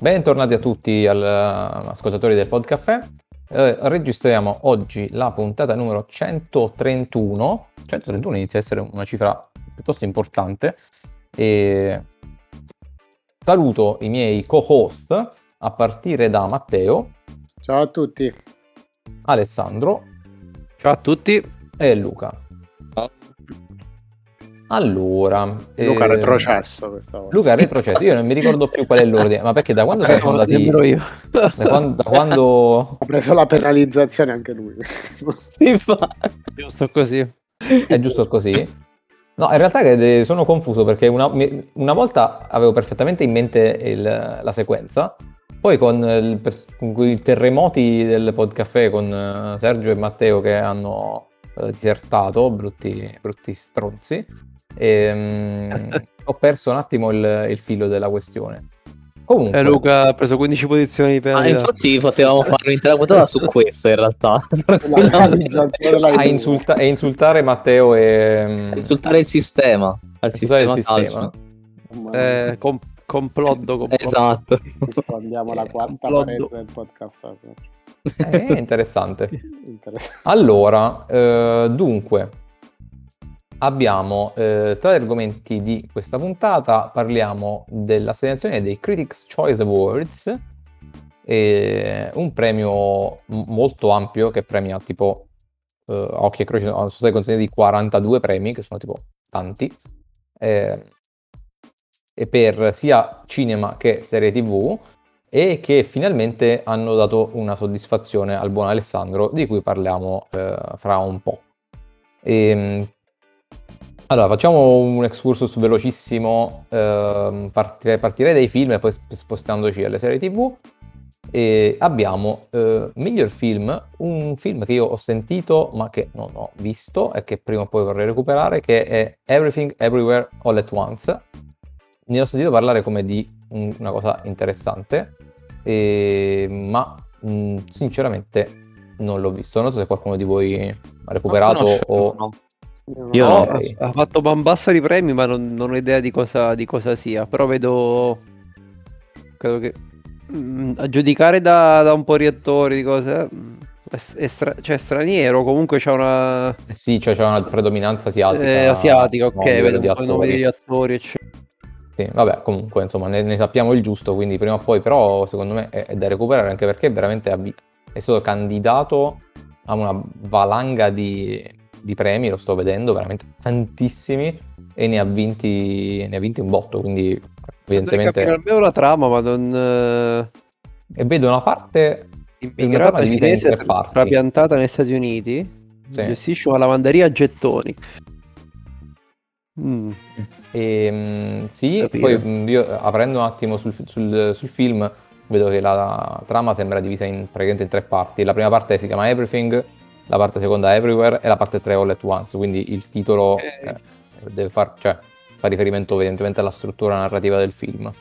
Bentornati a tutti al, ascoltatori del Podcaffè. Eh, registriamo oggi la puntata numero 131. 131 inizia a essere una cifra piuttosto importante. E saluto i miei co-host a partire da Matteo. Ciao a tutti. Alessandro. Ciao a tutti. E Luca. Ciao. Allora, Luca eh, retrocesso questa volta. Luca retrocesso, io non mi ricordo più qual è l'ordine, ma perché da quando eh, sono andati io. Da quando, da quando... Ha preso la penalizzazione anche lui. Si fa. Giusto così. È giusto così. No, in realtà sono confuso perché una, una volta avevo perfettamente in mente il, la sequenza, poi con, il, con i terremoti del podcast con eh, Sergio e Matteo che hanno eh, disertato, brutti, brutti stronzi, e, um, ho perso un attimo il, il filo della questione. Comunque. Eh, Luca ha preso 15 posizioni per... Ah, infatti potevamo fare un'intera puntata su questo in realtà. a, insulta- a, insultare Matteo e... A insultare il sistema. Al sistema, il sistema. Eh, com- complotto, complotto. Esatto. Rispondiamo alla quarta parete del podcast. È interessante. interessante. Allora, eh, dunque, abbiamo eh, tra gli argomenti di questa puntata parliamo dell'assegnazione dei Critics Choice Awards, un premio molto ampio che premia tipo eh, occhi e croci, sono stati consegnati 42 premi, che sono tipo tanti, eh, e per sia cinema che serie tv, e che finalmente hanno dato una soddisfazione al buon Alessandro, di cui parliamo eh, fra un po'. E, ehm, allora, facciamo un excursus velocissimo, eh, partirei, partirei dai film e poi spostandoci alle serie tv. E abbiamo eh, miglior film, un film che io ho sentito ma che non ho visto e che prima o poi vorrei recuperare, che è Everything Everywhere All at Once. Ne ho sentito parlare come di un, una cosa interessante, e, ma mh, sinceramente non l'ho visto. Non so se qualcuno di voi ha recuperato o... No. Io no, okay. ha, fatto bambassa di premi, ma non, non ho idea di cosa, di cosa, sia. Però vedo. Credo che. Mh, mm, a giudicare da, da, un po' di attori di cose. Mm, è, è stra- cioè straniero, comunque c'è una. Eh sì, cioè c'è una predominanza asiatica. Eh, asiatica, ok, vedo un po' i nomi degli attori, eccetera. Sì, vabbè, comunque, insomma, ne, ne, sappiamo il giusto, quindi prima o poi, però, secondo me è, è da recuperare anche perché veramente è stato candidato a una valanga di, di premi, lo sto vedendo, veramente tantissimi, e ne ha vinti, ne ha vinti un botto, quindi evidentemente... Almeno la trama, ma non... E vedo una parte immigrata cinese trapiantata negli Stati Uniti, sì. gestisce una lavanderia a gettoni. Mm. E, um, sì, Capire. poi mm, io aprendo un attimo sul, sul, sul, film vedo che la trama sembra divisa in, praticamente in tre parti. La prima parte si chiama Everything, la parte seconda Everywhere e la parte 3 All at Once, quindi il titolo okay. eh, deve far, cioè, fa riferimento evidentemente alla struttura narrativa del film.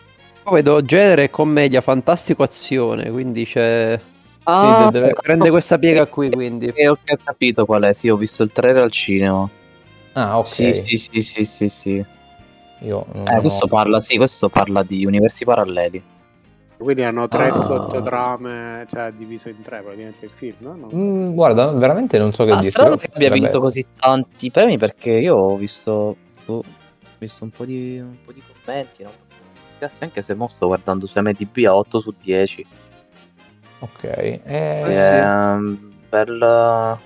Poi vedo genere commedia, fantastico azione, quindi c'è... Ah, sì, deve... prende questa piega qui, quindi. Eh, ho capito qual è, sì, ho visto il trailer al cinema. Ah, ok. Sì, sì, sì, sì, sì, sì. Io eh, questo ho... parla, sì, questo parla di universi paralleli. Quindi hanno tre ah. sottotrame, cioè diviso in tre praticamente il film, no? Mm, guarda, veramente non so che ah, dire. Strano che abbia vinto così tanti premi perché io ho visto, ho visto un, po di, un po' di commenti, no? anche se mo sto guardando su MDB a 8 su 10. Ok, eh, eh, sì. bella...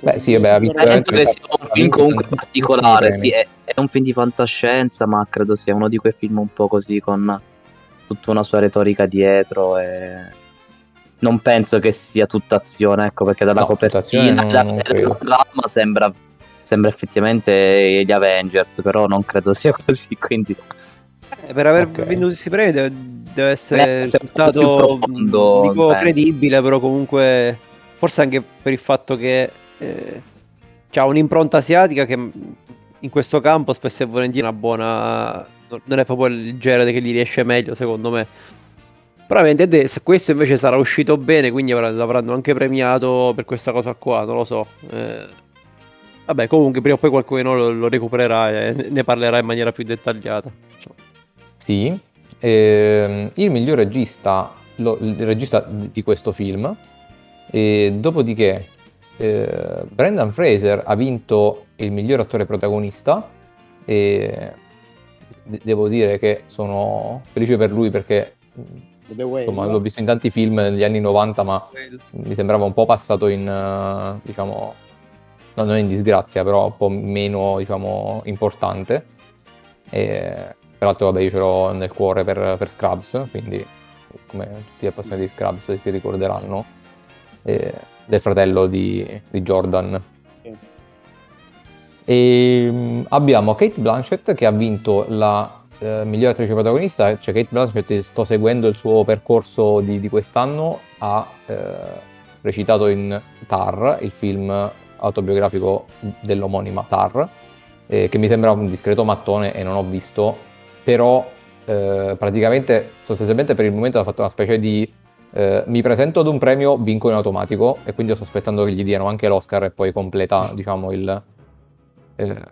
Beh, sì, vabbè, penso che sia un film comunque particolare. Sì, è, è, un film di fantascienza, ma credo sia uno di quei film un po' così con tutta una sua retorica dietro e non penso che sia tutta azione, ecco, perché dalla no, copertina e dalla trama sembra, sembra effettivamente gli Avengers, però non credo sia così, quindi... Eh, per aver okay. vinto questi premi deve, deve essere risultato dico, credibile, però comunque forse anche per il fatto che eh, ha un'impronta asiatica che in questo campo spesso e volentieri è una buona non è proprio il genere che gli riesce meglio, secondo me. Se questo invece sarà uscito bene, quindi l'avranno anche premiato per questa cosa qua, non lo so. Eh, vabbè, comunque prima o poi qualcuno lo, lo recupererà e ne parlerà in maniera più dettagliata. Sì, eh, il miglior regista, lo, il regista di questo film, e dopodiché eh, Brendan Fraser ha vinto il miglior attore protagonista e devo dire che sono felice per lui perché insomma, l'ho visto in tanti film negli anni 90 ma mi sembrava un po' passato in uh, diciamo no, non in disgrazia però un po' meno diciamo importante. E peraltro vabbè io ce l'ho nel cuore per, per Scrubs quindi come tutti gli appassionati di Scrubs si ricorderanno e, del fratello di, di Jordan e ehm, abbiamo Kate Blanchett che ha vinto la eh, migliore attrice protagonista, cioè Kate Blanchett, sto seguendo il suo percorso di, di quest'anno, ha eh, recitato in Tar, il film autobiografico dell'omonima Tar, eh, che mi sembra un discreto mattone e non ho visto, però eh, praticamente sostanzialmente per il momento ha fatto una specie di eh, mi presento ad un premio, vinco in automatico e quindi sto aspettando che gli diano anche l'Oscar e poi completa diciamo il, eh,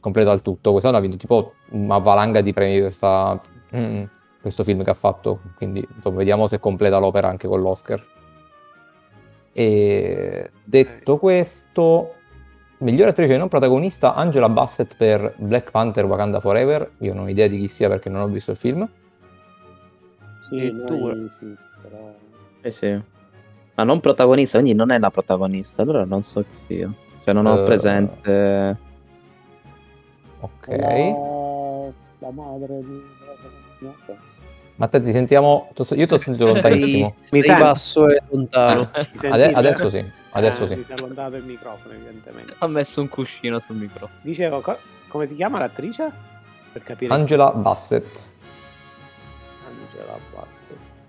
completa il tutto. Quest'anno ha vinto tipo una valanga di premi questa, mm, questo film che ha fatto, quindi insomma, vediamo se completa l'opera anche con l'Oscar. E detto questo, migliore attrice non protagonista Angela Bassett per Black Panther Wakanda Forever. Io non ho idea di chi sia perché non ho visto il film. Sì, noi, sì però... Eh sì. Ma non protagonista, quindi non è la protagonista, allora non so chi sia. Cioè non ho uh, presente... Ok. La, la madre di... Matteo, ti sentiamo... Io ti ho sentito lontanissimo. mi sei basso e lontano. Ade- adesso sì, adesso eh, sì. Mi si è allontanato il microfono, evidentemente. Ha messo un cuscino sul microfono. Dicevo, co- come si chiama l'attrice? Per capire. Angela Bassett. Angela Bassett.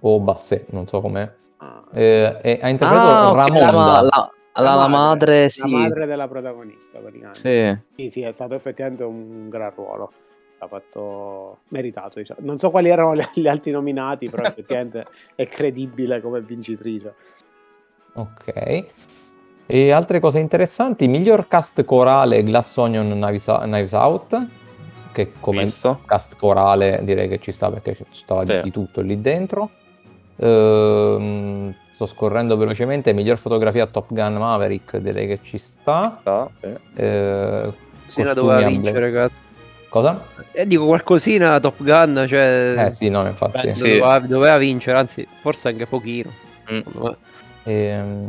O Bassett, non so com'è. Ah. Eh, ha interpretato ah, Ramonda. La, la, la, la, madre, sì. La madre della protagonista, praticamente. Sì. Sì, sì, è stato effettivamente un gran ruolo. Ha fatto meritato, diciamo. Non so quali erano gli altri nominati, però effettivamente è credibile come vincitrice. Ok. E altre cose interessanti, miglior cast corale Glass Onion Knives, Knives Out, che come Visto. cast corale direi che ci sta perché ci stava sì. di tutto lì dentro. Ehm, sto scorrendo velocemente. Miglior fotografia Top Gun Maverick, direi che ci sta. Ci sta sì. Eh, Cosina doveva vincere, ragazzi. Cosa? Eh, dico qualcosina Top Gun, cioè... Eh sì, no, infatti. Beh, sì. doveva, doveva, vincere, anzi, forse anche pochino. Mm. Ehm...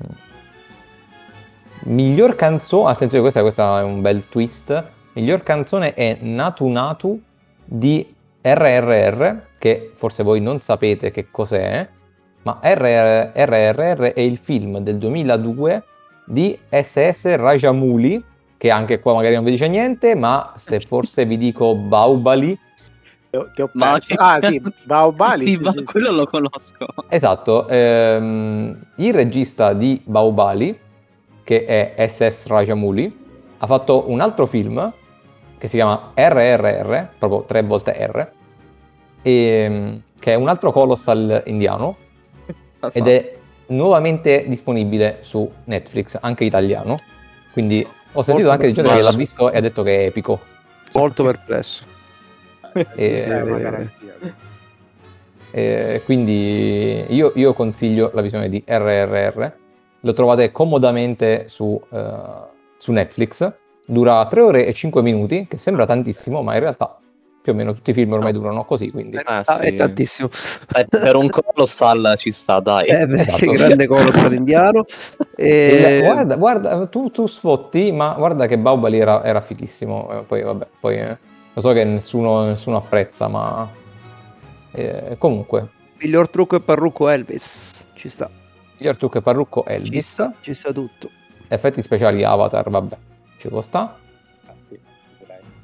Miglior canzone, attenzione, questa, questa, è un bel twist. Miglior canzone è Natu Natu di RRR, che forse voi non sapete che cos'è, ma RRR è il film del 2002 di SS Rajamouli, che anche qua magari non vi dice niente, ma se forse vi dico Baubali... Ti ho ma ah sì, Baubali. sì, ma quello lo conosco. Esatto, ehm, il regista di Baubali, che è SS Rajamouli, ha fatto un altro film che si chiama RRR, proprio tre volte R, e, ehm, che è un altro colossal indiano ed è nuovamente disponibile su Netflix, anche italiano. Quindi ho sentito Molto anche di gente che l'ha visto e ha detto che è epico. Molto perplesso. e, e, quindi io, io, consiglio la visione di RRR. Lo trovate comodamente su, uh, su Netflix. Dura 3 ore e 5 minuti, che sembra tantissimo, ma in realtà più o meno tutti i film ormai durano così, quindi... Ah, sì. È tantissimo. Eh, per un colossal ci sta, dai. Eh, esatto. grande colossal indiano. E... Guarda, guarda tu, tu, sfotti, ma guarda che Baubali era, era fighissimo. Eh, poi vabbè, poi eh, lo so che nessuno, nessuno apprezza, ma eh, comunque. Miglior trucco e parrucco Elvis, ci sta. Miglior trucco e parrucco Elvis. Ci sta, ci sta tutto. Effetti speciali Avatar, vabbè, ci può sta.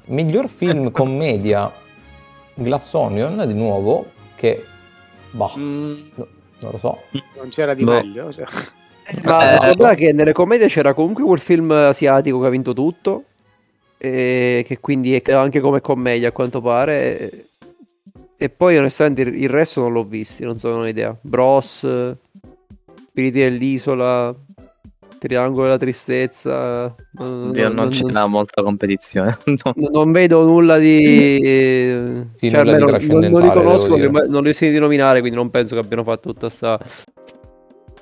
Miglior film commedia Glass Onion, di nuovo, che... Bah, mm. no, non lo so. Non c'era di boh. meglio. Cioè. Ma eh, guarda che nelle commedie c'era comunque quel film asiatico che ha vinto tutto, e che quindi è anche come commedia a quanto pare. E poi onestamente il resto non l'ho visto, non so, non ho idea. Bros, Spiriti dell'isola, Triangolo della tristezza. Oddio, non, non, c'è molta competizione. no. Non vedo nulla di. sì, cioè, nulla di non, non, li conosco, non li sentiti nominare, quindi non penso che abbiano fatto tutta sta.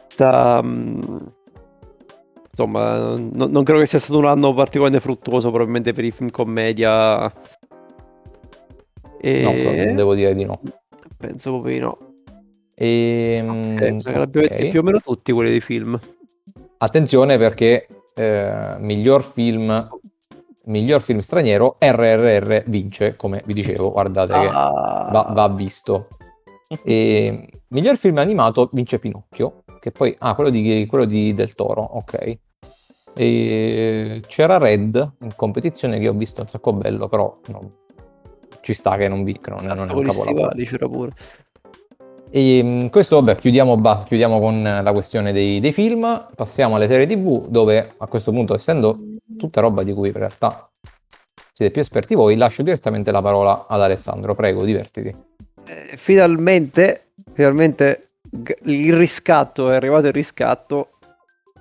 sta um... Insomma, non, non, credo che sia stato un anno particolarmente fruttuoso, probabilmente per i film commedia. E... No, devo dire di no. Penso proprio di no. E... Ehm, penso che l'abbiamo okay. più o meno tutti quelli di film. Attenzione perché eh, miglior film miglior film straniero RRR vince, come vi dicevo, guardate che ah. va, va, visto. E miglior film animato vince Pinocchio, che poi ah, quello di, quello di Del Toro, ok. E c'era Red in competizione che ho visto un sacco bello, però no, ci sta che non vincono, non, non è un capolavoro. c'era pure. E mm, questo, vabbè, chiudiamo, chiudiamo con la questione dei, dei, film, passiamo alle serie TV, dove a questo punto, essendo tutta roba di cui in realtà siete più esperti voi, lascio direttamente la parola ad Alessandro. Prego, divertiti. Eh, finalmente, finalmente il riscatto, è arrivato il riscatto.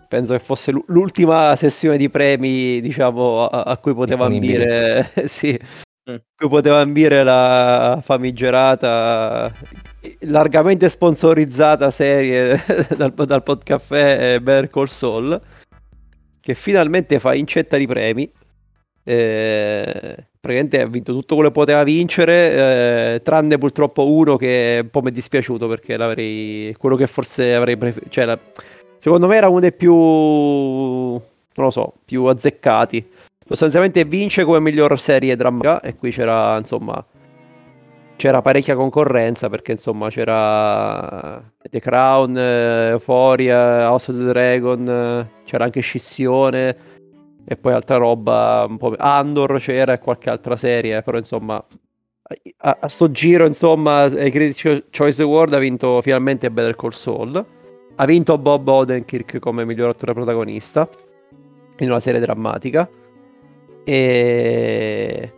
Penso che fosse l'ultima sessione di premi, diciamo, a, a cui poteva ambire, sì. Cui poteva ambire la famigerata largamente sponsorizzata serie dal, dal Podcaffè Better Call Saul che finalmente fa incetta di premi. Eh, praticamente ha vinto tutto quello che poteva vincere eh, tranne purtroppo uno che un po' mi è dispiaciuto perché l'avrei quello che forse avrei preferito cioè la, secondo me era uno dei più non lo so più azzeccati sostanzialmente vince come miglior serie drammatica e qui c'era insomma c'era parecchia concorrenza perché insomma c'era The Crown, Euphoria, House of the Dragon, c'era anche Scissione e poi altra roba, un po' Andor c'era e qualche altra serie, però insomma a, a sto giro insomma ai Critics Choice Award ha vinto finalmente Better Call Saul, ha vinto Bob Odenkirk come miglior attore protagonista in una serie drammatica e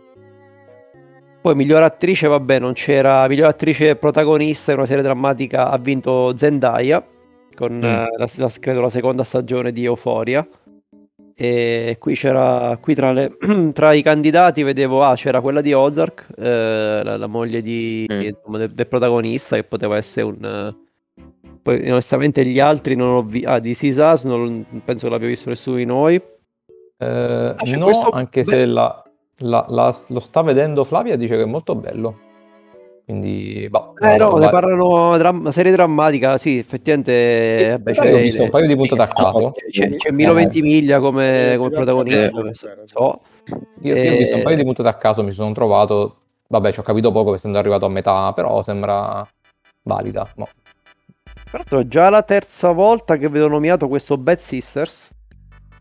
poi miglior attrice, vabbè, non c'era. Miglior attrice protagonista in una serie drammatica ha vinto Zendaya con mm. eh, la, la, credo la seconda stagione di Euphoria. E qui c'era qui tra, le, tra i candidati vedevo ah, c'era quella di Ozark, eh, la, la, moglie di, mm. insomma, del, del, protagonista che poteva essere un poi onestamente gli altri non ho visto ah di Sisas non penso che l'abbia visto nessuno di noi. Eh, ah, no, questo... anche se la, la, la, lo sta vedendo Flavia dice che è molto bello. Quindi, boh, eh no, ne parlano dram- serie drammatica, sì, effettivamente. Eh, beh, io ho visto un paio di puntate a caso. C'è, c'è Milo eh. Ventimiglia come, come protagonista. Eh. So. Io, io, ho visto un paio di puntate a caso, mi sono trovato. Vabbè, ci ho capito poco essendo arrivato a metà, però sembra valida. No. Tra l'altro, già la terza volta che vedo nominato questo Bad Sisters.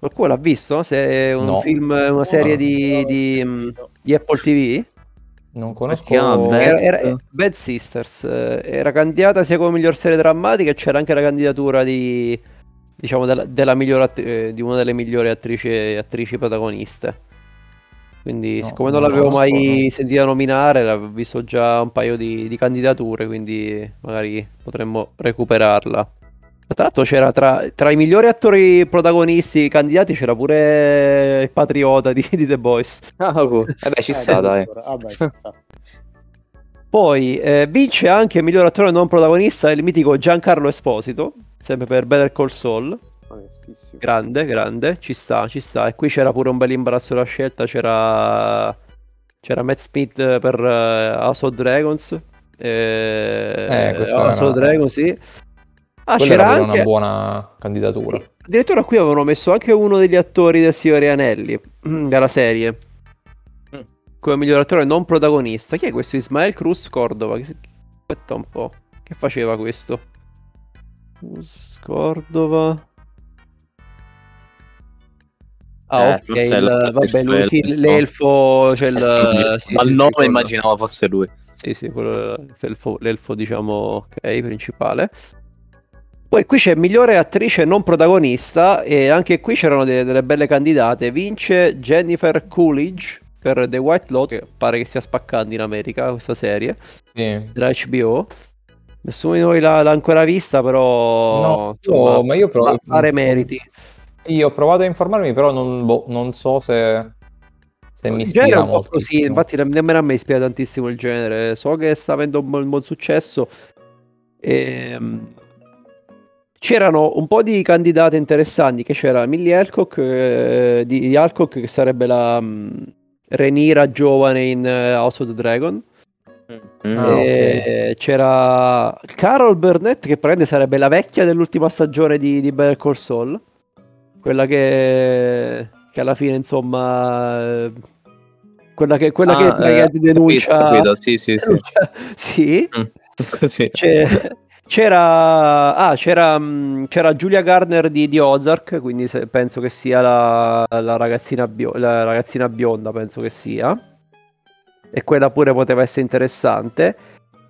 Qualcuno l'ha visto? Se è un no. film, una serie di, di, di, Apple TV? Non conosco. Bad. Era, era, Bad Sisters. Eh, era candidata sia come miglior serie drammatica e c'era anche la candidatura di, diciamo, della, della attri- eh, di una delle migliori attrici, attrici protagoniste. Quindi, no, siccome non, non l'avevo mai no. sentita nominare, l'avevo visto già un paio di, di candidature, quindi magari potremmo recuperarla. Tra l'altro c'era tra, tra, i migliori attori protagonisti candidati c'era pure il patriota di, di The Boys. Ah, oh, vabbè, ci sta, dai. Vabbè, ci sta. Poi eh, vince anche il miglior attore non protagonista il mitico Giancarlo Esposito, sempre per Better Call Saul. Grande, grande, ci sta, ci sta. E qui c'era pure un bel imbarazzo della scelta, c'era, c'era Matt Smith per uh, House of Dragons. Eh, eh House of Dragons, sì. Ah, Quella c'era anche una buona candidatura. Addirittura qui avevano messo anche uno degli attori del Signore Anelli della serie. Mm. Come miglior attore non protagonista. Chi è questo? Ismael Cruz Cordova. Aspetta un po'. Che faceva questo? Cruz Cordova. Ah, eh, ok. Il, vabbè, lui, sì, l'elfo. Cioè il, sì, Dal sì, nome sì, immaginavo fosse lui. Sì, sì, quello, l'elfo, l'elfo, diciamo, ok, principale. Poi qui c'è migliore attrice non protagonista e anche qui c'erano delle, delle belle candidate. Vince Jennifer Coolidge per The White Lotus, che pare che stia spaccando in America questa serie, sì. della HBO. Nessuno di noi l'ha, l'ha ancora vista, però no, insomma, ma io provo... pare meriti. Sì, ho provato a informarmi, però non, boh, non so se, se mi ispira molto. Così, infatti nemmeno a me ispira tantissimo il genere. So che sta avendo un buon, buon successo. E, ehm, c'erano un po' di candidate interessanti, che c'era Millie Alcock, eh, di Alcock che sarebbe la um, Renira giovane in uh, House of the Dragon. Mm. Ah, okay. C'era Carol Burnett che praticamente sarebbe la vecchia dell'ultima stagione di, di Better Call Saul. Quella che, che alla fine insomma... Quella che, quella ah, che, eh, che denuncia... Capito, capito. Sì, sì, sì. Denuncia, sì. Mm. sì. C'è, c'era, ah, c'era, mm, c'era, Giulia Garner di, di Ozark, quindi se, penso che sia la, la, ragazzina bio, la, ragazzina bionda, penso che sia. E quella pure poteva essere interessante.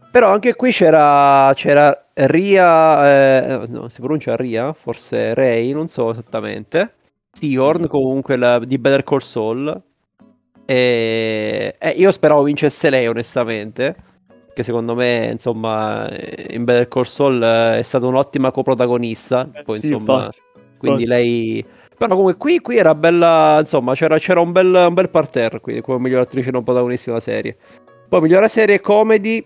Però anche qui c'era, c'era Ria, eh, no, si pronuncia Ria, forse Ray, non so esattamente. Seahorn comunque la, di Better Call Saul. E, e io speravo vincesse lei onestamente che secondo me, insomma, in Better Call Saul eh, è stata un'ottima coprotagonista. Eh, poi, sì, insomma, infatti. quindi infatti. lei... Però comunque qui, qui, era bella, insomma, c'era, c'era un, bel, un bel parterre qui, come miglior attrice non protagonista della serie. Poi migliore serie comedy,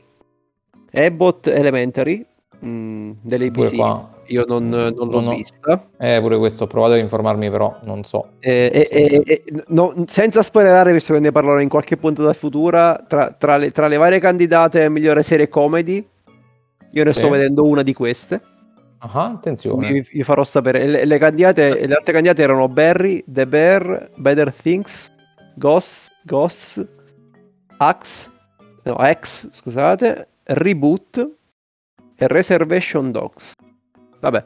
Abbott Elementary, mh, mm, dell'ABC. Io non, non l'ho non vista. Eh, pure questo ho provato ad informarmi, però non so. Eh, eh, eh, no, senza spoilerare, visto che ne parlerò in qualche puntata futura, tra, tra, le, tra, le, varie candidate a migliore serie comedy, io ne sì. sto vedendo una di queste. Ah, attenzione. Vi, vi, farò sapere. Le, le, candidate, le altre candidate erano Barry, The Bear, Better Things, Ghost, Ghosts, Axe, no, X, scusate, Reboot e Reservation Dogs. Vabbè.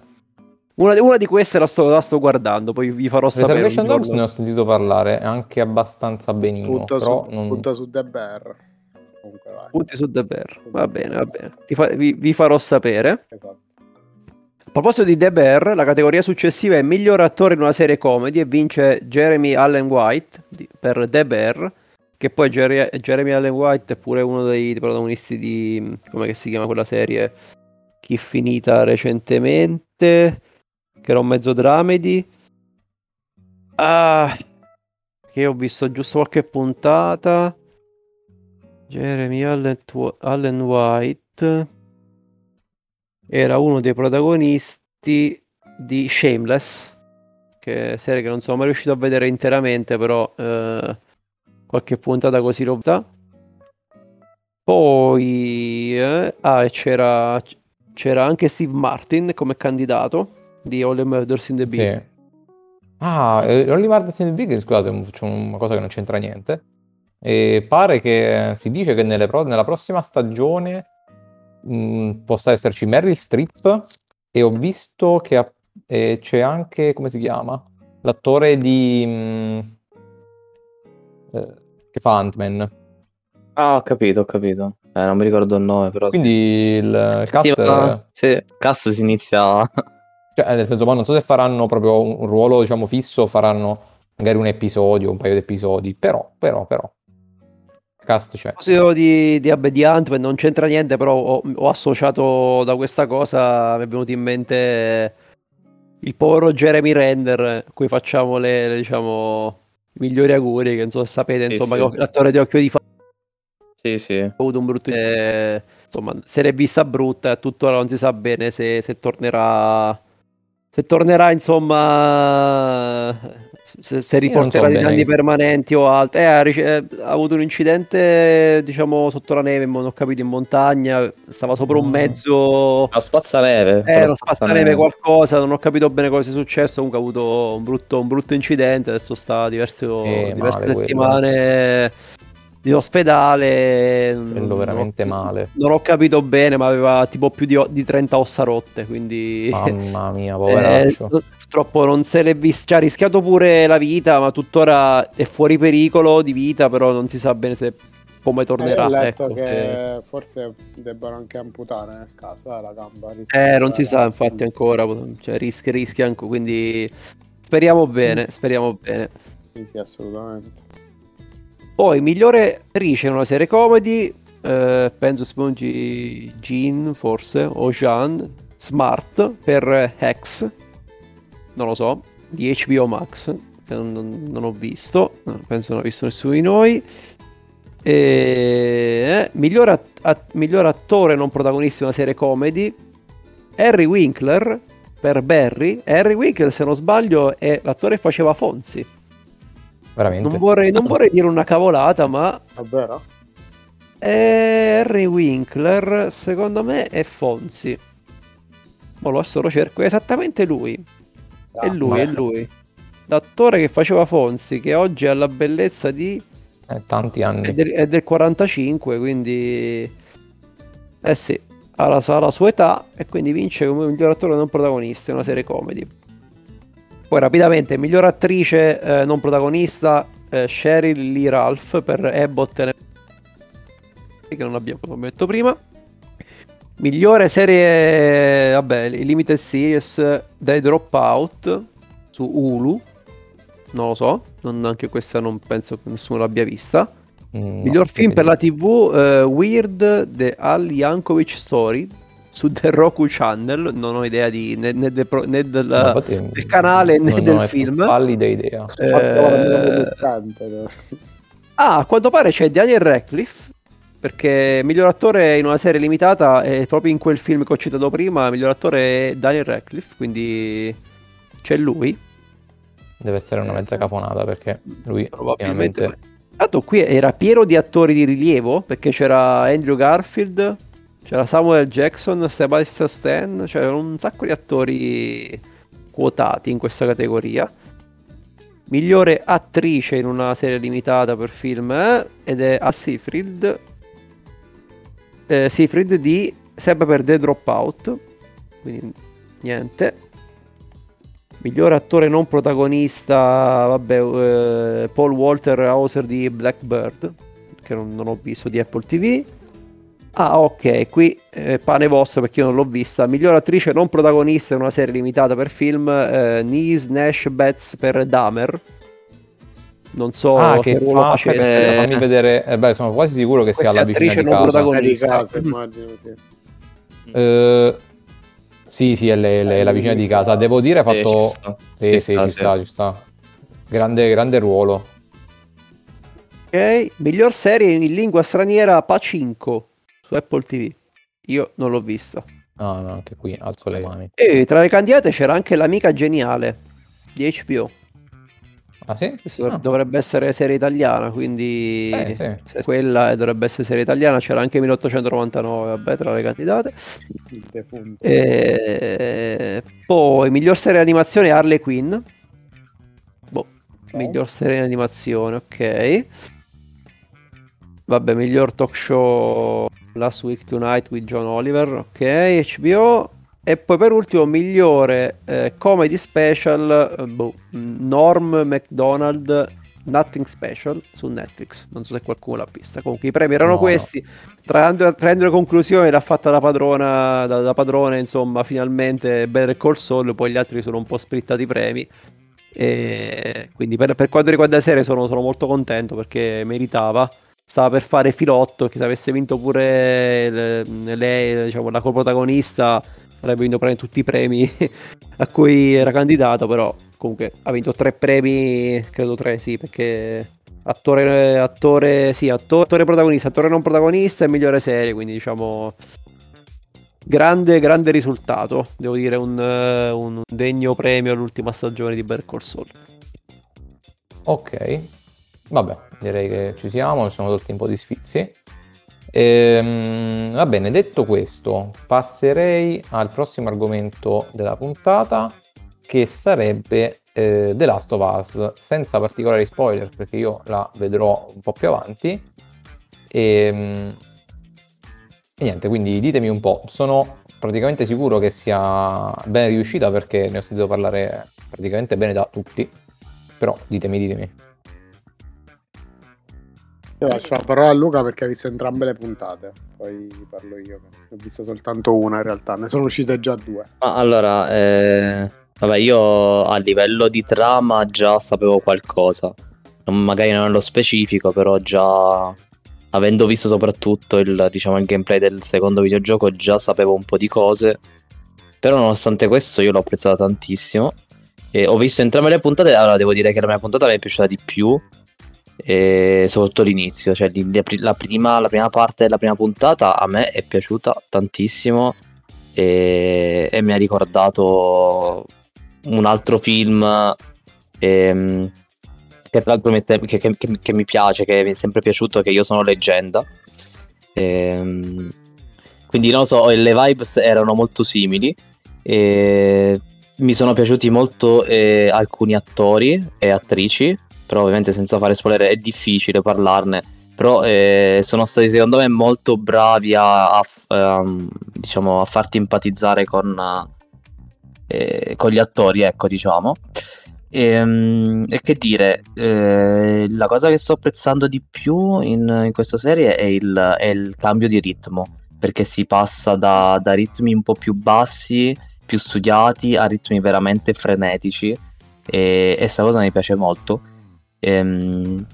Una, una, di queste la sto, la sto, guardando, poi vi farò sapere. Reservation Dogs ne ho sentito parlare anche abbastanza benino. Punta, però su, non... punta su The Bear. Punti su The Bear. Va bene, va bene. Fa, vi, vi, farò sapere. Esatto. A proposito di The Bear, la categoria successiva è miglior attore in una serie comedy e vince Jeremy Allen White di, per The Bear, che poi Jer- Jeremy Allen White è pure uno dei, dei protagonisti di... come si chiama quella serie? Chi finita recentemente, che era un mezzo dramedy. Ah, che ho visto giusto qualche puntata. Jeremy Allen, Allen White era uno dei protagonisti di Shameless, che serie che non sono mai riuscito a vedere interamente, però eh, qualche puntata così l'ho vista. Poi eh, ah, c'era c'era anche Steve Martin come candidato di All the Murders in the Big. Sì. Ah, eh, Only Murders in the Big, scusate, faccio una cosa che non c'entra niente. E pare che si dice che pro- nella prossima stagione mh, mm, possa esserci Meryl Streep e ho visto che ha- e c'è anche, come si chiama? L'attore di... Mh, mm, eh, che fa Ant-Man. Ah, ho capito, ho capito. Eh, non mi ricordo il nome, però. Quindi il, il cast. Sì, ma... sì, cast si inizia. Cioè, nel senso, ma non so se faranno proprio un ruolo, diciamo, fisso, faranno magari un episodio, un paio di episodi. Però, però, però. Cast c'è. A proposito di, di, di Ant-Man, non c'entra niente, però ho, ho associato da questa cosa, mi è venuto in mente il povero Jeremy Render, a cui facciamo le, le diciamo, migliori auguri, che non so se sapete, sì, insomma, sì. l'attore di Occhio di Fa sì, sì. Ho avuto un brutto... Eh, insomma, se l'è vista brutta, tuttora non si sa bene se, se tornerà... Se tornerà, insomma... Se, se riporterà so dei danni permanenti o altro. Eh, ha, ha, avuto un incidente, diciamo, sotto la neve, non ho capito, in montagna. Stava sopra un mm. mezzo... Una spazzaneve. Eh, uno spazzaneve qualcosa, non ho capito bene cosa sia successo. Comunque ha avuto un brutto, un brutto incidente. Adesso sta diverse, eh, diverse settimane... Quello in ospedale. Quello veramente non ho, male. Non ho capito bene, ma aveva tipo più di, di 30 ossa rotte. Quindi. Mamma mia, poveraccio. Eh, purtroppo non se l'è visto. Cioè, ha rischiato pure la vita, ma tuttora è fuori pericolo di vita. Però non si sa bene se come tornerà. Eh, ho letto ecco, che se... forse debbano anche amputare nel caso eh, la gamba. Eh, non si sa, infatti, ancora. Cioè, rischia, rischia anche. Quindi speriamo bene. Speriamo bene. Sì, sì, assolutamente. Poi, migliore attrice in una serie comedy, eh, penso Spongy Jean, forse, o Jean, Smart, per Hex, non lo so. di HBO Max, che non, non, ho visto, penso non ha visto nessuno di noi. E, eh, miglior, at- miglior, attore non protagonista di una serie comedy, Harry Winkler per Barry. Harry Winkler, se non sbaglio, è l'attore che faceva Fonzi. Veramente? Non vorrei, non vorrei dire una cavolata, ma... Davvero? Harry Winkler, secondo me, è Fonzi. Ma lo lo cerco, è esattamente lui. Ah, è lui, è lui. L'attore che faceva Fonzi, che oggi ha la bellezza di... Eh, tanti anni. È del, è del 45, quindi... Eh sì, ha la, ha la, sua età e quindi vince come miglior attore non protagonista in una serie comedy. Poi rapidamente, miglior attrice eh, non protagonista, eh, Sheryl Lee Ralph per Abbott e che non abbiamo come detto prima. Migliore serie, vabbè, Limited Series, The Dropout su Hulu. Non lo so, non, anche questa non penso che nessuno l'abbia vista. Mm, Miglior no, film per la TV, uh, Weird, The Al Yankovic Story su The Roku Channel. Non ho idea di, né, né, de, né del, no, del, canale né del film. Pallida idea. Eh, ah, a quanto pare c'è Daniel Radcliffe perché miglior attore in una serie limitata è proprio in quel film che ho citato prima, miglior attore è Daniel Radcliffe, quindi c'è lui. Deve essere una mezza cafonata perché lui probabilmente... Tanto qui era pieno di attori di rilievo perché c'era Andrew Garfield, c'era Samuel Jackson, Sebastian Stan, c'erano un sacco di attori quotati in questa categoria. Migliore attrice in una serie limitata per film eh? ed è Assifrid eh, Seafried di sempre per The Dropout. Quindi niente. Miglior attore non protagonista, vabbè, eh, Paul Walter Hauser di Blackbird, che non, non, ho visto di Apple TV. Ah, ok, qui eh, pane vostro perché io non l'ho vista. Miglior attrice non protagonista in una serie limitata per film, eh, Nese Nash Betts per Dahmer non so ah, che, che fa, facesse. fammi vedere. Eh beh, sono quasi sicuro che sia la vicina di casa. Protagonista. Di casa immagino, sì. Uh, sì, sì, è, le, le, la vicina di casa. Devo dire, ha fatto. Eh, sì, sì, sta, ci sta, ci sta. Grande, grande ruolo. Ok, miglior serie in lingua straniera Pacinco su Apple TV. Io non l'ho vista. No, no, anche qui alzo le mani. E tra le candidate c'era anche l'amica geniale di HBO. Ah sì? Questo ah. dovrebbe essere serie italiana, quindi eh, sì. quella dovrebbe essere serie italiana. C'era anche 1899, vabbè, tra le candidate. E... Poi, miglior serie animazione Harley Quinn. Boh, okay. miglior serie animazione, ok. Vabbè, miglior talk show Last Week Tonight with John Oliver, ok. HBO. E poi per ultimo, migliore eh, comedy special, eh, boh, Norm McDonald, Nothing Special su Netflix. Non so se qualcuno l'ha vista. Comunque i premi erano no, questi. No. Traendo, traendo le conclusioni, l'ha fatta la padrona, da, da padrone, insomma, finalmente Better Call Saul, poi gli altri sono un po' splittati i premi. E quindi per, per quanto riguarda la serie sono, sono molto contento perché meritava stava per fare filotto che se avesse vinto pure lei, diciamo, la coprotagonista avrebbe vinto tutti i premi a cui era candidato, però comunque ha vinto tre premi, credo tre, sì, perché attore, attore, sì, attore, attore protagonista, attore non protagonista e migliore serie, quindi diciamo grande, grande risultato, devo dire un, un degno premio all'ultima stagione di Better Call. Ok, vabbè, direi che ci siamo, ci siamo tolti un po' di sfizi. Ehm, va bene, detto questo, passerei al prossimo argomento della puntata che sarebbe eh, The Last of Us, senza particolari spoiler perché io la vedrò un po' più avanti. E, ehm, e niente, quindi ditemi un po', sono praticamente sicuro che sia ben riuscita perché ne ho sentito parlare praticamente bene da tutti, però ditemi, ditemi. Io lascio la parola a Luca perché ha visto entrambe le puntate, poi parlo io. Ne ho vista soltanto una in realtà, ne sono uscite già due. Ma allora, eh, vabbè, io a livello di trama già sapevo qualcosa. Non, magari non nello specifico, però già avendo visto soprattutto il, diciamo, il gameplay del secondo videogioco, già sapevo un po' di cose. Però nonostante questo io l'ho apprezzata tantissimo. E ho visto entrambe le puntate, allora devo dire che la prima puntata mi è piaciuta di più, e soprattutto l'inizio, cioè la prima, la prima parte della prima puntata a me è piaciuta tantissimo e, e mi ha ricordato un altro film ehm, che mette, che, che, che, mi piace, che mi è sempre piaciuto, che io sono leggenda. Ehm, quindi non so, le vibes erano molto simili. E mi sono piaciuti molto eh, alcuni attori e attrici, però ovviamente senza fare spoiler è difficile parlarne. Però eh, sono stati secondo me molto bravi a, a, a, diciamo, a farti empatizzare con, eh, con gli attori, ecco diciamo. E, ehm, e, che dire, eh, la cosa che sto apprezzando di più in, in questa serie è il, è il, cambio di ritmo, perché si passa da, da, ritmi un po' più bassi, più studiati, a ritmi veramente frenetici e questa cosa mi piace molto. E, ehm,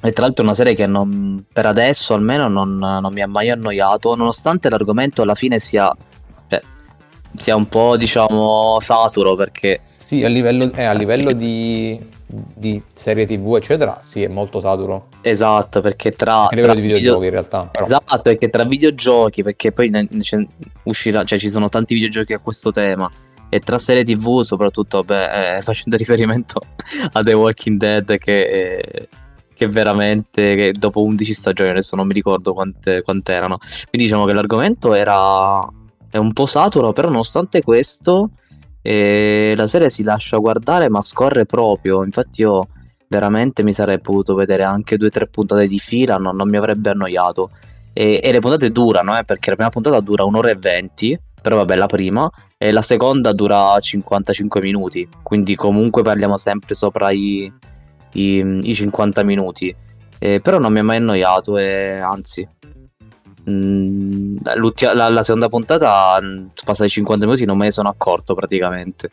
e, tra l'altro è una serie che non, per adesso almeno non, non mi ha mai annoiato, nonostante l'argomento alla fine sia sia un po' diciamo saturo perché sì a livello, eh, a livello di, di, serie tv eccetera sì è molto saturo esatto perché tra, a livello tra di videogiochi video... in realtà però. esatto perché tra videogiochi perché poi ne, ne, uscirà cioè ci sono tanti videogiochi a questo tema e tra serie tv soprattutto beh, eh, facendo riferimento a The Walking Dead che eh, che veramente che dopo 11 stagioni adesso non mi ricordo quante, erano quindi diciamo che l'argomento era è un po' saturo, però nonostante questo eh, la serie si lascia guardare ma scorre proprio, infatti io veramente mi sarei potuto vedere anche due o tre puntate di fila, non, non mi avrebbe annoiato. E, e, le puntate durano, eh, perché la prima puntata dura un'ora e venti, però vabbè la prima, e la seconda dura 55 minuti, quindi comunque parliamo sempre sopra i, i, i 50 minuti. Eh, però non mi ha mai annoiato e anzi Mm, la, la, seconda puntata, mm, passati 50 minuti, non me ne sono accorto praticamente.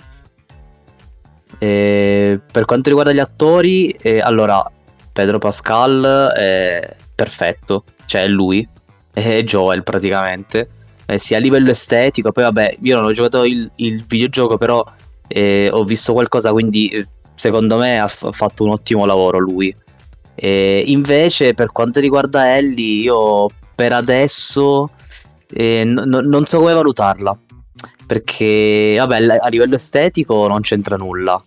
E per quanto riguarda gli attori, eh, allora Pedro Pascal è perfetto, cioè è lui, è Joel praticamente, eh, sia a livello estetico, poi vabbè, io non ho giocato il, il videogioco, però eh, ho visto qualcosa, quindi eh, secondo me ha, f- fatto un ottimo lavoro lui. E invece per quanto riguarda Ellie, io per adesso eh, n- non so come valutarla. Perché, vabbè, a livello estetico non c'entra nulla.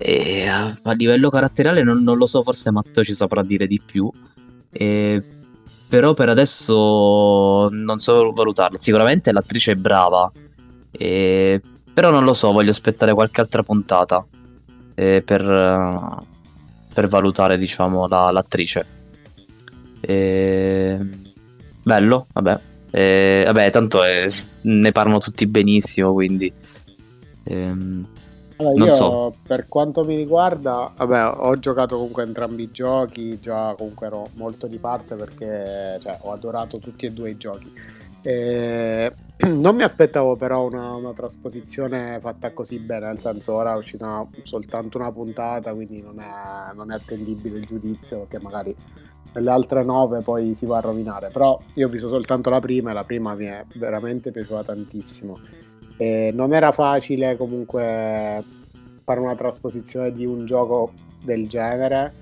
E a livello caratteriale non, non, lo so, forse Matteo ci saprà dire di più. E, però per adesso non so valutarla. Sicuramente l'attrice è brava. E, però non lo so, voglio aspettare qualche altra puntata eh, per, per, valutare, diciamo, la, l'attrice. E Bello, vabbè. Eh, vabbè, tanto ne parlano tutti benissimo, quindi... Ehm, allora, io so. per quanto mi riguarda, vabbè, ho giocato comunque entrambi i giochi, già comunque ero molto di parte perché cioè, ho adorato tutti e due i giochi. Eh, non mi aspettavo però una, una, trasposizione fatta così bene, nel senso ora è uscita soltanto una puntata, quindi non è, non è attendibile il giudizio, perché magari le altre nove poi si va a rovinare. Però io ho visto soltanto la prima e la prima mi è veramente piaciuta tantissimo. E non era facile comunque fare una trasposizione di un gioco del genere,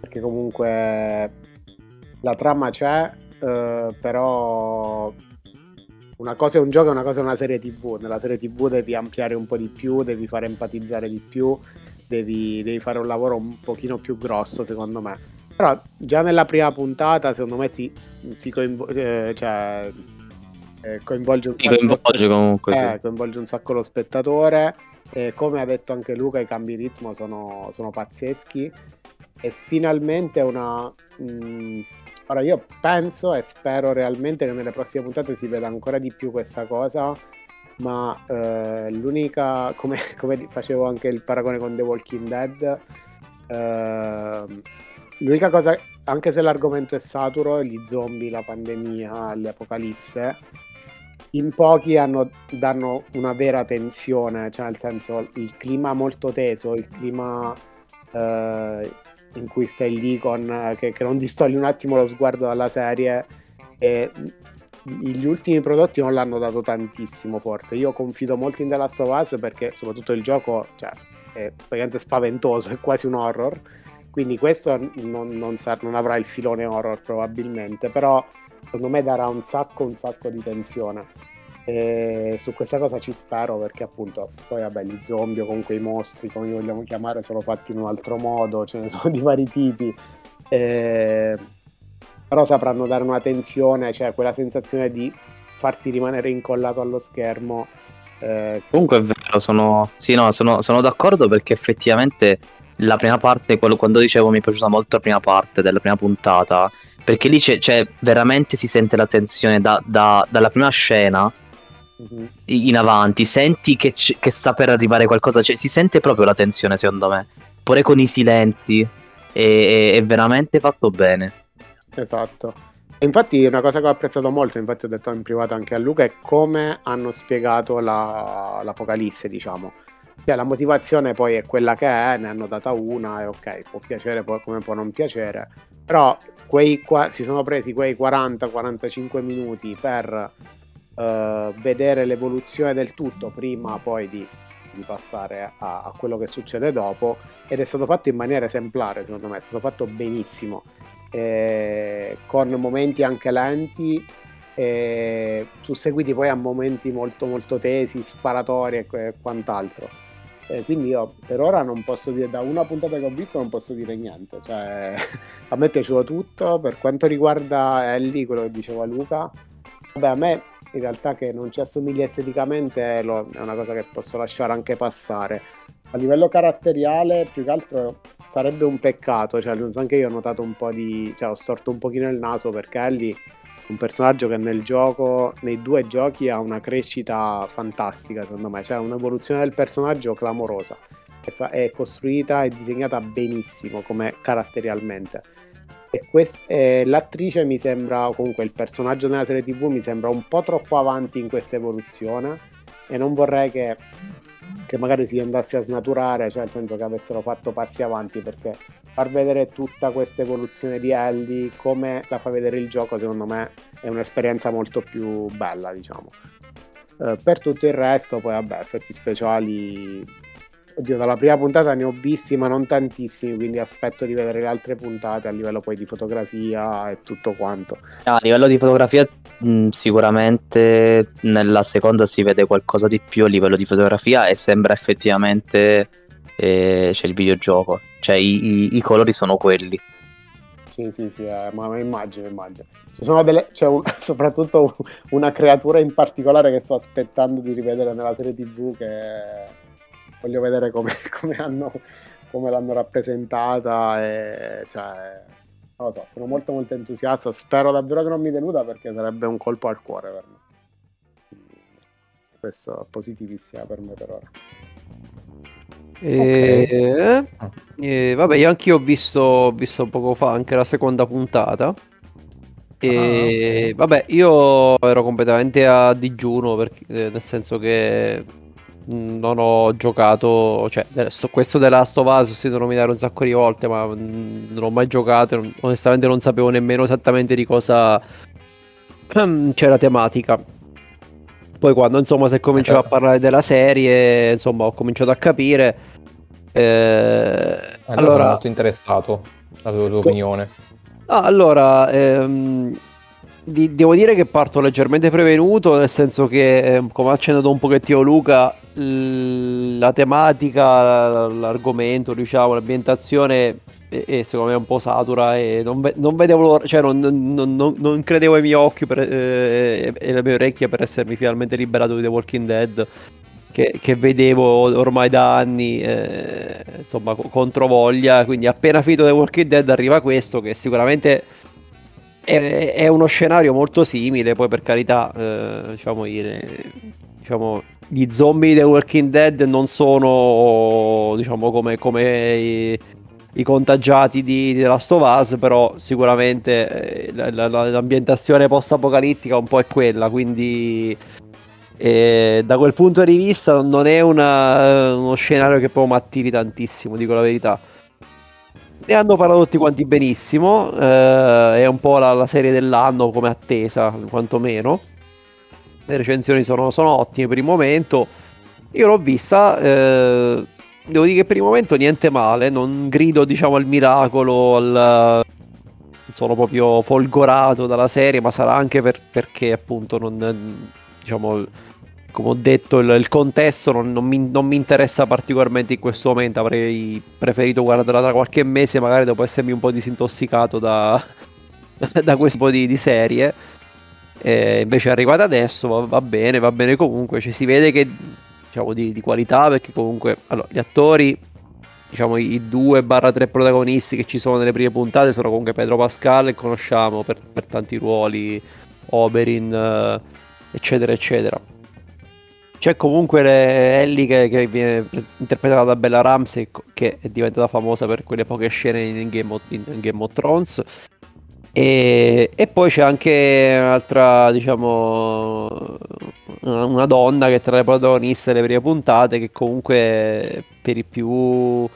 perché comunque la trama c'è, eh, però una cosa è un gioco e una cosa è una serie tv. Nella serie tv devi ampliare un po' di più, devi fare empatizzare di più, devi, devi fare un lavoro un pochino più grosso secondo me però già nella prima puntata, secondo me, si, si coinvo- eh, cioè, eh, coinvolge un sacco. Coinvolge comunque. Eh, coinvolge un sacco lo spettatore. E come ha detto anche Luca, i cambi di ritmo sono, sono pazzeschi. E finalmente una. Mh, mm, ora io penso e spero realmente che nelle prossime puntate si veda ancora di più questa cosa. Ma eh, l'unica, come, come, facevo anche il paragone con The Walking Dead, eh, L'unica cosa, anche se l'argomento è saturo, gli zombie, la pandemia, le apocalisse, in pochi hanno, danno una vera tensione, cioè nel senso il clima molto teso, il clima eh, in cui stai lì con, che, che non distogli un attimo lo sguardo dalla serie e gli ultimi prodotti non l'hanno dato tantissimo forse. Io confido molto in The Last of Us perché soprattutto il gioco cioè, è praticamente spaventoso, è quasi un horror. Quindi questo non, non, sa, non avrà il filone horror probabilmente, però secondo me darà un sacco, un sacco di tensione. E su questa cosa ci spero perché appunto poi vabbè gli zombie o comunque i mostri come li vogliamo chiamare sono fatti in un altro modo, ce ne sono di vari tipi. E... Però sapranno dare una tensione, cioè quella sensazione di farti rimanere incollato allo schermo. Eh... Comunque è vero, sono, sì, no, sono, sono d'accordo perché effettivamente la prima parte, quando dicevo mi è piaciuta molto la prima parte della prima puntata, perché lì c'è, c'è veramente si sente la tensione da, da, dalla prima scena mm-hmm. in avanti, senti che, che, sta per arrivare qualcosa, cioè, si sente proprio la tensione secondo me, pure con i silenzi, è, è, veramente fatto bene. Esatto. Infatti una cosa che ho apprezzato molto, infatti ho detto in privato anche a Luca, è come hanno spiegato la, l'Apocalisse, diciamo. Cioè, la motivazione poi è quella che è, ne hanno data una e ok, può piacere come può non piacere, però quei, qua, si sono presi quei 40-45 minuti per uh, vedere l'evoluzione del tutto prima poi di, di passare a, a, quello che succede dopo ed è stato fatto in maniera esemplare secondo me, è stato fatto benissimo, eh, con momenti anche lenti eh, susseguiti poi a momenti molto molto tesi, sparatori e quant'altro. Eh, quindi io per ora non posso dire, da una puntata che ho visto non posso dire niente. Cioè, a me è piaciuto tutto. Per quanto riguarda Ellie, quello che diceva Luca, vabbè, a me in realtà che non ci assomiglia esteticamente è una cosa che posso lasciare anche passare. A livello caratteriale, più che altro sarebbe un peccato, cioè anche io ho notato un po' di... cioè ho storto un pochino il naso perché Ellie un personaggio che nel gioco, nei due giochi ha una crescita fantastica secondo me, cioè un'evoluzione del personaggio clamorosa, è, fa- è costruita e disegnata benissimo come caratterialmente. E quest- e l'attrice mi sembra, comunque il personaggio nella serie tv mi sembra un po' troppo avanti in questa evoluzione. E non vorrei che che magari si andasse a snaturare, cioè nel senso che avessero fatto passi avanti, perché far vedere tutta questa evoluzione di Ellie come la fa vedere il gioco, secondo me è un'esperienza molto più bella, diciamo. Eh, per tutto il resto, poi vabbè, effetti speciali oddio, dalla prima puntata ne ho visti, ma non tantissimi, quindi aspetto di vedere le altre puntate a livello poi di fotografia e tutto quanto. a livello di fotografia mh, sicuramente nella seconda si vede qualcosa di più a livello di fotografia e sembra effettivamente eh, c'è il videogioco, cioè i, i, i colori sono quelli. Sì, sì, sì, eh, ma immagino, immagino. Ci sono delle, c'è un, soprattutto una creatura in particolare che sto aspettando di rivedere nella serie TV che voglio vedere come, come, hanno, come l'hanno rappresentata e cioè, non lo so, sono molto molto entusiasta, spero davvero che non mi deluda perché sarebbe un colpo al cuore per me. Questo è positivissima per me per ora. E... Okay. E, vabbè, io anch'io ho visto, ho visto poco fa anche la seconda puntata. E ah, vabbè, io ero completamente a digiuno perché, nel senso che non ho giocato, cioè questo The Last of Us ho sentito nominare un sacco di volte, ma non ho mai giocato, onestamente non sapevo nemmeno esattamente di cosa c'era tematica. Poi quando insomma si è cominciato a eh. parlare della serie, insomma ho cominciato a capire. Eh, allora, allora molto interessato alla tua, tua opinione. Ah, allora, ehm, di, devo dire che parto leggermente prevenuto, nel senso che, eh, come ha accennato un pochettino Luca, la tematica, l'argomento, diciamo, l'ambientazione è, è, secondo me un po' satura e non, ve, non vedevo cioè non, non, non, credevo ai miei occhi per, eh, e alle mie orecchie per essermi finalmente liberato di The Walking Dead che, che vedevo ormai da anni eh, insomma contro voglia. Quindi appena finito The Walking Dead arriva questo che sicuramente è, è uno scenario molto simile poi per carità eh, diciamo, diciamo gli zombie The Walking Dead non sono diciamo come, come i, i, contagiati di, di Last of Us però sicuramente eh, la, la, l'ambientazione post apocalittica un po' è quella quindi eh, da quel punto di vista non è una, uno scenario che poi mi attiri tantissimo dico la verità ne hanno parlato tutti quanti benissimo eh, è un po' la, la serie dell'anno come attesa quantomeno le recensioni sono, sono ottime per il momento. Io l'ho vista, eh, devo dire che per il momento niente male, non grido diciamo al miracolo, al... sono proprio folgorato dalla serie, ma sarà anche per, perché appunto non, diciamo, come ho detto il, il contesto non, non, mi, non, mi, interessa particolarmente in questo momento, avrei preferito guardarla tra qualche mese magari dopo essermi un po' disintossicato da, da questo tipo di, di serie. E invece è arrivata adesso, va, va, bene, va bene comunque, cioè, si vede che diciamo di, di qualità perché comunque allora, gli attori diciamo i 2-3 protagonisti che ci sono nelle prime puntate sono comunque Pedro Pascal che conosciamo per, per tanti ruoli Oberyn eh, eccetera eccetera c'è comunque Ellie che, che, viene interpretata da Bella Ramsey che è diventata famosa per quelle poche scene in Game of, in Game of Thrones e, e, poi c'è anche un'altra, diciamo, una donna che tra le protagoniste delle prime puntate, che comunque per i più,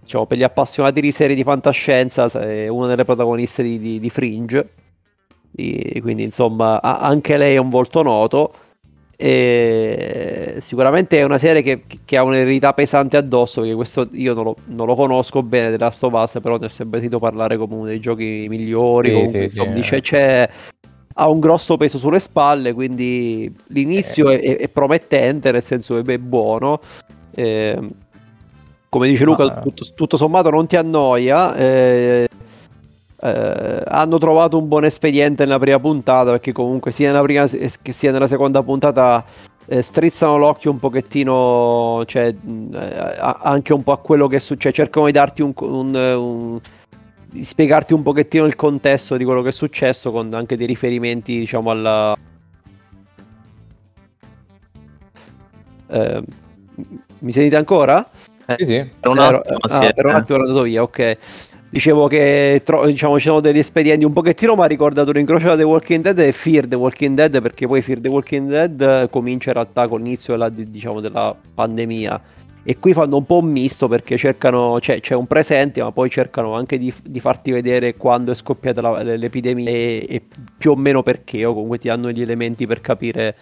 diciamo, per gli appassionati di serie di fantascienza è una delle protagoniste di, di, di Fringe. E quindi insomma anche lei è un volto noto. E sicuramente è una serie che, che, ha un'eredità pesante addosso perché questo io non lo, non lo conosco bene The Last of Us però ne ho sempre sentito parlare come uno dei giochi migliori sì, comunque, sì, sì, dice, eh. c'è, ha un grosso peso sulle spalle quindi l'inizio eh. è, è, promettente nel senso che è buono eh, come dice Luca tutto, tutto, sommato non ti annoia eh, eh, hanno trovato un buon espediente nella prima puntata perché comunque sia nella prima che sia nella seconda puntata eh, strizzano l'occhio un pochettino cioè, eh, anche un po' a quello che succede cercano di darti un, un, un di spiegarti un pochettino il contesto di quello che è successo con anche dei riferimenti diciamo alla eh, mi sentite ancora? Eh, sì, sì. Per un attimo, ah, per un attimo ero andato via, ok. Dicevo che tro- diciamo, ci sono degli espedienti un pochettino, ma ha ricordato l'incrocio da The Walking Dead e Fear The Walking Dead, perché poi Fear The Walking Dead comincia in realtà con l'inizio della, diciamo, della pandemia. E qui fanno un po' un misto perché cercano, cioè c'è un presente, ma poi cercano anche di, di farti vedere quando è scoppiata la, l'epidemia e, e, più o meno perché, o comunque ti danno gli elementi per capire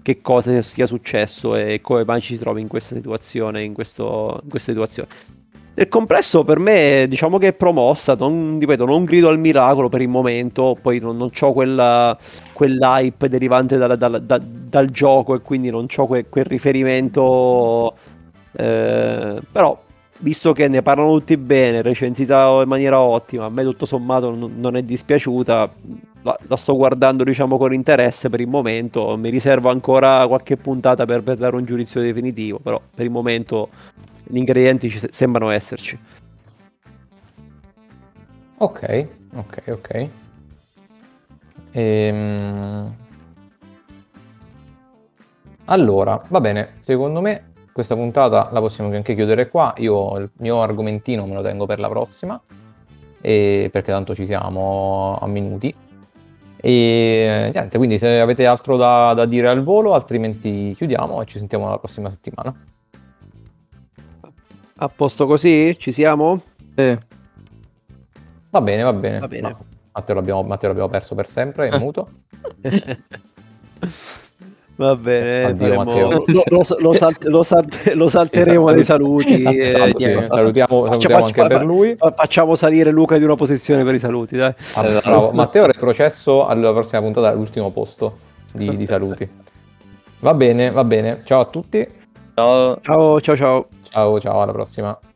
che cosa sia successo e come mai ci si trovi in questa situazione, in, questo, in questa situazione. Nel complesso per me diciamo che è promossa, non, ripeto, non grido al miracolo per il momento, poi non, non ho quella, quell'hype derivante dal, dal, dal, dal, gioco e quindi non ho que, quel riferimento, eh, però visto che ne parlano tutti bene, recensita in maniera ottima, a me tutto sommato non, non è dispiaciuta, la, la, sto guardando diciamo con interesse per il momento, mi riservo ancora qualche puntata per, per dare un giudizio definitivo, però per il momento gli ingredienti ci sembrano esserci. Ok, ok, ok. Ehm... Allora, va bene, secondo me questa puntata la possiamo anche chiudere qua. Io il mio argomentino me lo tengo per la prossima, perché tanto ci siamo a minuti. E niente, quindi se avete altro da, da dire al volo, altrimenti chiudiamo e ci sentiamo la prossima settimana. A posto così? Ci siamo? Sì. Va bene, va bene. Va bene. No, Matteo, l'abbiamo, Matteo l'abbiamo perso per sempre, è muto. Va bene, Addio, Matteo. Lo, lo, lo, salt, lo, salt, lo salteremo esatto, dei saluti. Esatto, sì. Salutiamo, salutiamo anche per lui. Facciamo salire Luca di una posizione per i saluti. Dai. Ah, Matteo è processo alla prossima puntata all'ultimo posto di, di saluti. Va bene, va bene. Ciao a tutti. Ciao, ciao, ciao. ciao. Ciao, ciao, alla prossima.